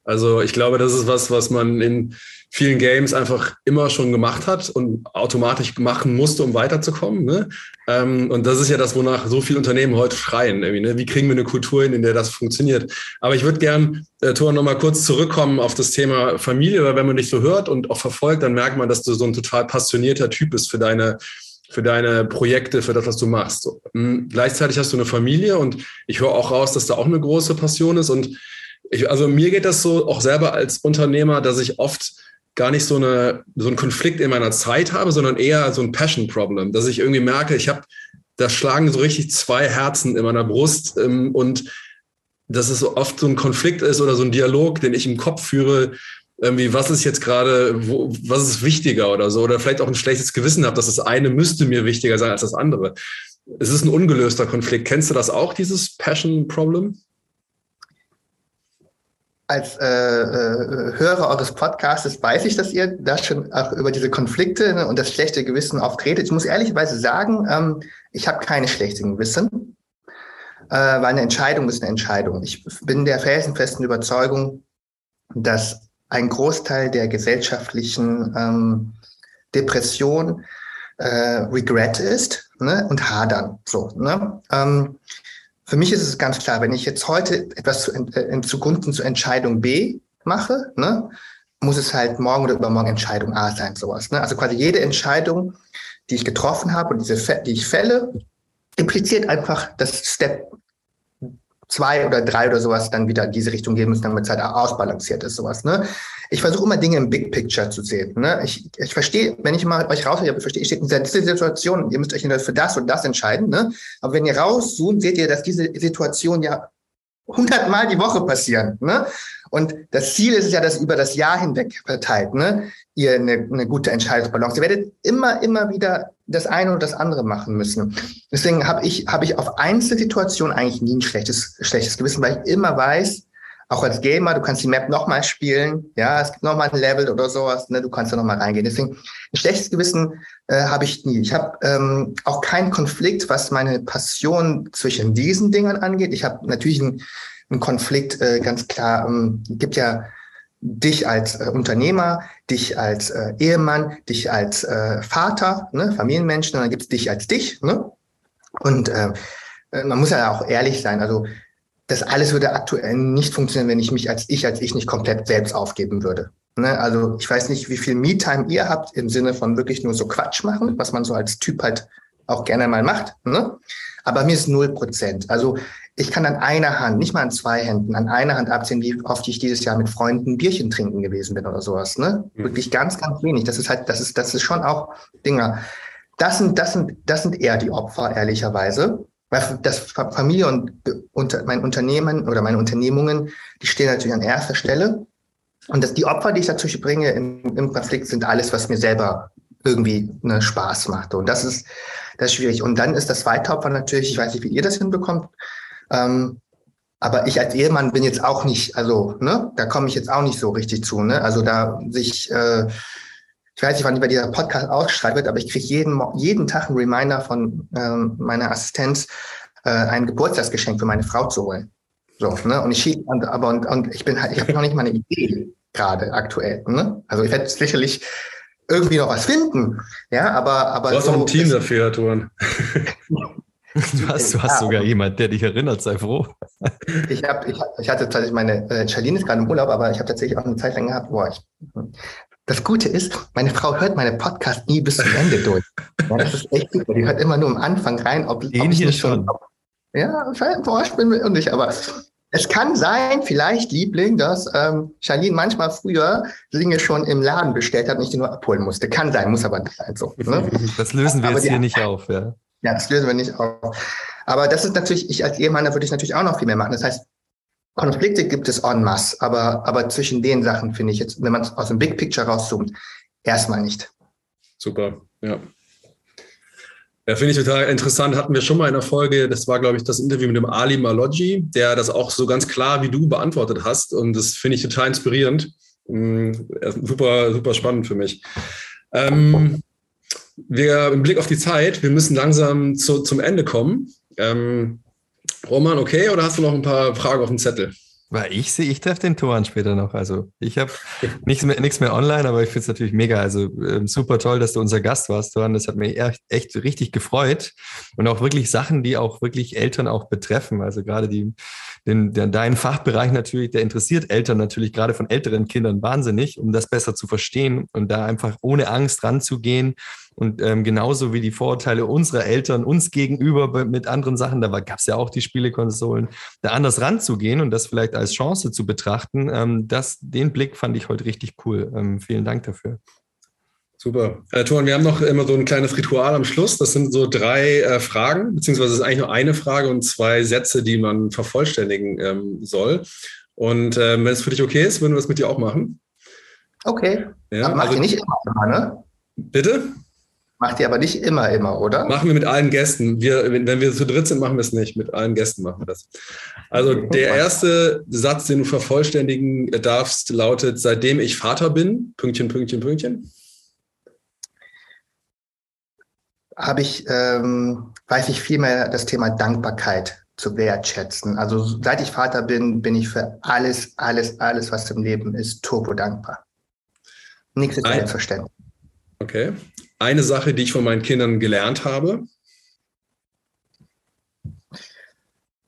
Also ich glaube, das ist was, was man in vielen Games einfach immer schon gemacht hat und automatisch machen musste, um weiterzukommen. Ne? Ähm, und das ist ja das, wonach so viele Unternehmen heute schreien. Ne? Wie kriegen wir eine Kultur hin, in der das funktioniert? Aber ich würde gern, äh, Thor, nochmal kurz zurückkommen auf das Thema Familie, weil wenn man dich so hört und auch verfolgt, dann merkt man, dass du so ein total passionierter Typ bist für deine für deine Projekte, für das, was du machst. Hm, gleichzeitig hast du eine Familie und ich höre auch raus, dass da auch eine große Passion ist. Und ich, also mir geht das so auch selber als Unternehmer, dass ich oft gar nicht so, eine, so einen Konflikt in meiner Zeit habe, sondern eher so ein Passion-Problem, dass ich irgendwie merke, ich habe, da schlagen so richtig zwei Herzen in meiner Brust ähm, und dass es so oft so ein Konflikt ist oder so ein Dialog, den ich im Kopf führe, irgendwie, was ist jetzt gerade, was ist wichtiger oder so, oder vielleicht auch ein schlechtes Gewissen habe, dass das eine müsste mir wichtiger sein als das andere. Es ist ein ungelöster Konflikt. Kennst du das auch, dieses Passion-Problem? Als äh, äh, Hörer eures Podcasts weiß ich, dass ihr da schon auch über diese Konflikte ne, und das schlechte Gewissen auftretet. Ich muss ehrlicherweise sagen, ähm, ich habe keine schlechten Gewissen, äh, weil eine Entscheidung ist eine Entscheidung. Ich bin der felsenfesten Überzeugung, dass ein Großteil der gesellschaftlichen ähm, Depression äh, Regret ist ne, und Hadern. So, ne? Ähm, für mich ist es ganz klar, wenn ich jetzt heute etwas zu, äh, zugunsten zur Entscheidung B mache, ne, muss es halt morgen oder übermorgen Entscheidung A sein, sowas. Ne? Also quasi jede Entscheidung, die ich getroffen habe und diese, die ich fälle, impliziert einfach, dass Step zwei oder drei oder sowas dann wieder in diese Richtung gehen müssen, damit es halt ausbalanciert ist, sowas. Ne? Ich versuche immer Dinge im Big Picture zu sehen. Ne? Ich, ich verstehe, wenn ich mal euch raushöre, ich verstehe, ich stehe in dieser Situation, ihr müsst euch für das und das entscheiden. Ne? Aber wenn ihr rauszoomt, seht ihr, dass diese Situation ja hundertmal die Woche passieren. Ne? Und das Ziel ist ja, dass über das Jahr hinweg verteilt, ne, ihr eine, eine gute Entscheidungsbalance. Ihr werdet immer, immer wieder das eine oder das andere machen müssen. Deswegen habe ich, habe ich auf Einzelsituationen eigentlich nie ein schlechtes, schlechtes Gewissen, weil ich immer weiß, auch als Gamer, du kannst die Map nochmal spielen, ja, es gibt nochmal ein Level oder sowas, ne, du kannst da nochmal reingehen. Deswegen, ein schlechtes Gewissen äh, habe ich nie. Ich habe ähm, auch keinen Konflikt, was meine Passion zwischen diesen Dingern angeht. Ich habe natürlich ein ein Konflikt äh, ganz klar. Ähm, gibt ja dich als äh, Unternehmer, dich als äh, Ehemann, dich als äh, Vater, ne, Familienmenschen, und dann gibt es dich als dich. Ne? Und äh, äh, man muss ja auch ehrlich sein. Also das alles würde aktuell nicht funktionieren, wenn ich mich als ich als ich nicht komplett selbst aufgeben würde. Ne? Also ich weiß nicht, wie viel Me-Time ihr habt im Sinne von wirklich nur so Quatsch machen, was man so als Typ halt auch gerne mal macht. Ne? Aber mir ist null Prozent. Also ich kann an einer Hand, nicht mal an zwei Händen, an einer Hand abzählen, wie oft ich dieses Jahr mit Freunden Bierchen trinken gewesen bin oder sowas. Ne? Mhm. Wirklich ganz, ganz wenig. Das ist halt, das ist, das ist schon auch Dinger. Das sind, das sind, das sind eher die Opfer, ehrlicherweise. Weil das Familie und, und mein Unternehmen oder meine Unternehmungen, die stehen natürlich an erster Stelle. Und das, die Opfer, die ich dazu bringe im, im Konflikt, sind alles, was mir selber irgendwie ne, Spaß macht. Und das ist, das ist schwierig. Und dann ist das zweite Opfer natürlich, ich weiß nicht, wie ihr das hinbekommt, ähm, aber ich als Ehemann bin jetzt auch nicht, also, ne, da komme ich jetzt auch nicht so richtig zu, ne? Also da sich, äh, ich weiß nicht, wann über dieser Podcast ausgestrahlt wird, aber ich kriege jeden, jeden Tag einen Reminder von ähm, meiner Assistenz, äh, ein Geburtstagsgeschenk für meine Frau zu holen. So, ne? Und ich schiebe, aber und, und ich bin halt, ich habe noch nicht mal eine Idee gerade aktuell. Ne? Also ich werde sicherlich irgendwie noch was finden. Ja, aber, aber. Du hast so, ein Team dafür, Tuan. Du hast, du hast ja, sogar jemand, der dich erinnert, sei froh. Ich, hab, ich, ich hatte tatsächlich meine, äh, Charlene ist gerade im Urlaub, aber ich habe tatsächlich auch eine Zeit lang gehabt, boah, ich, das Gute ist, meine Frau hört meine Podcast nie bis zum Ende durch. Ja, das ist echt super. Die hört immer nur am Anfang rein, ob, ob ich hier schon. Ob, ja, ich bin mir nicht, aber es kann sein, vielleicht, Liebling, dass ähm, Charlene manchmal früher Dinge schon im Laden bestellt hat und ich die nur abholen musste. Kann sein, muss aber nicht sein. So, ne? Das lösen wir aber jetzt hier nicht auf, ja. Ja, das lösen wir nicht auf. Aber das ist natürlich, ich als Ehemann, da würde ich natürlich auch noch viel mehr machen. Das heißt, Konflikte gibt es en masse, aber, aber zwischen den Sachen finde ich jetzt, wenn man aus dem Big Picture rauszoomt, erstmal nicht. Super, ja. Ja, finde ich total interessant. Hatten wir schon mal in der Folge, das war, glaube ich, das Interview mit dem Ali Maloggi, der das auch so ganz klar wie du beantwortet hast. Und das finde ich total inspirierend. Mm, super, super spannend für mich. Ähm, wir im Blick auf die Zeit, wir müssen langsam zu, zum Ende kommen. Ähm, Roman, okay, oder hast du noch ein paar Fragen auf dem Zettel? Weil ich sehe, ich treffe den Toran später noch. Also ich habe nichts mehr, nichts mehr online, aber ich finde es natürlich mega. Also ähm, super toll, dass du unser Gast warst, Toran. Das hat mich echt, echt richtig gefreut. Und auch wirklich Sachen, die auch wirklich Eltern auch betreffen. Also gerade die, den, den, dein Fachbereich natürlich, der interessiert Eltern natürlich gerade von älteren Kindern wahnsinnig, um das besser zu verstehen und da einfach ohne Angst ranzugehen und ähm, genauso wie die Vorurteile unserer Eltern uns gegenüber mit anderen Sachen, da gab es ja auch die Spielekonsolen, da anders ranzugehen und das vielleicht als Chance zu betrachten, ähm, das, den Blick fand ich heute richtig cool. Ähm, vielen Dank dafür. Super. Äh, Thorn, wir haben noch immer so ein kleines Ritual am Schluss. Das sind so drei äh, Fragen, beziehungsweise es ist eigentlich nur eine Frage und zwei Sätze, die man vervollständigen ähm, soll. Und äh, wenn es für dich okay ist, würden wir das mit dir auch machen. Okay. Ja, Aber macht also, ihr nicht immer, ne? Bitte? Macht ihr aber nicht immer, immer, oder? Machen wir mit allen Gästen. Wir, wenn wir zu dritt sind, machen wir es nicht. Mit allen Gästen machen wir das. Also der erste Satz, den du vervollständigen darfst, lautet, seitdem ich Vater bin, Pünktchen, Pünktchen, Pünktchen. Habe ich, ähm, weiß ich viel mehr das Thema Dankbarkeit zu wertschätzen. Also seit ich Vater bin, bin ich für alles, alles, alles, was im Leben ist, turbo dankbar. Nichts ist selbstverständlich. Okay eine Sache, die ich von meinen Kindern gelernt habe?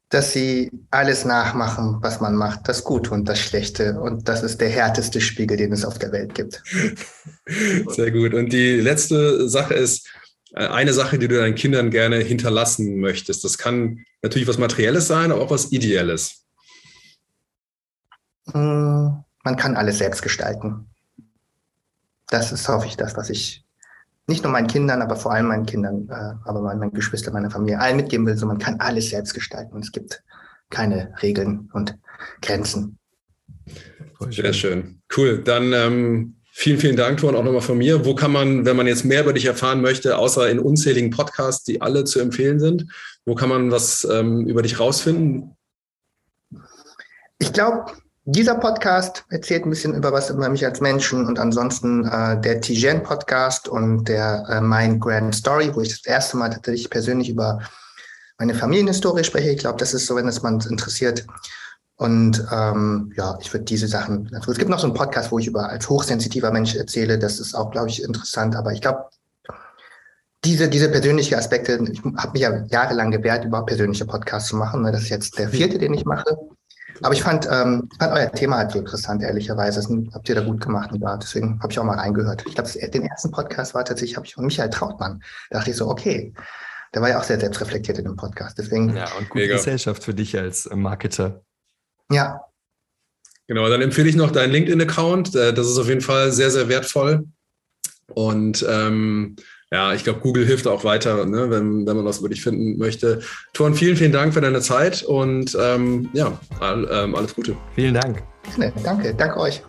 Dass sie alles nachmachen, was man macht, das Gute und das Schlechte. Und das ist der härteste Spiegel, den es auf der Welt gibt. Sehr gut. Und die letzte Sache ist, äh, eine Sache, die du deinen Kindern gerne hinterlassen möchtest. Das kann natürlich was Materielles sein, aber auch was Ideelles. Hm, man kann alles selbst gestalten. Das ist, hoffe ich, das, was ich nicht nur meinen Kindern, aber vor allem meinen Kindern, äh, aber meinen, meinen Geschwistern, meiner Familie allen mitgeben will, so man kann alles selbst gestalten und es gibt keine Regeln und Grenzen. Sehr schön. Cool. Dann ähm, vielen, vielen Dank, Tuan, auch nochmal von mir. Wo kann man, wenn man jetzt mehr über dich erfahren möchte, außer in unzähligen Podcasts, die alle zu empfehlen sind, wo kann man was ähm, über dich rausfinden? Ich glaube, dieser Podcast erzählt ein bisschen über was über mich als Menschen und ansonsten äh, der Tijen Podcast und der äh, Mein Grand Story, wo ich das erste Mal tatsächlich persönlich über meine Familienhistorie spreche. Ich glaube, das ist so, wenn es man interessiert. Und ähm, ja, ich würde diese Sachen. Also es gibt noch so einen Podcast, wo ich über als hochsensitiver Mensch erzähle. Das ist auch, glaube ich, interessant. Aber ich glaube, diese, diese persönlichen Aspekte, ich habe mich ja jahrelang gewehrt, über persönliche Podcasts zu machen. Das ist jetzt der vierte, den ich mache. Aber ich fand, ähm, fand euer Thema halt so interessant, ehrlicherweise. Das habt ihr da gut gemacht. Und da, deswegen habe ich auch mal reingehört. Ich glaube, den ersten Podcast war tatsächlich, habe ich von Michael Trautmann. Da dachte ich so, okay, der war ja auch sehr selbstreflektiert in dem Podcast. Deswegen. Ja, und gute Mega. Gesellschaft für dich als Marketer. Ja. Genau, dann empfehle ich noch deinen LinkedIn-Account. Äh, das ist auf jeden Fall sehr, sehr wertvoll. Und ähm, ja, ich glaube, Google hilft auch weiter, ne, wenn, wenn man was über dich finden möchte. Thorn, vielen, vielen Dank für deine Zeit und ähm, ja, all, ähm, alles Gute. Vielen Dank. Danke, danke euch.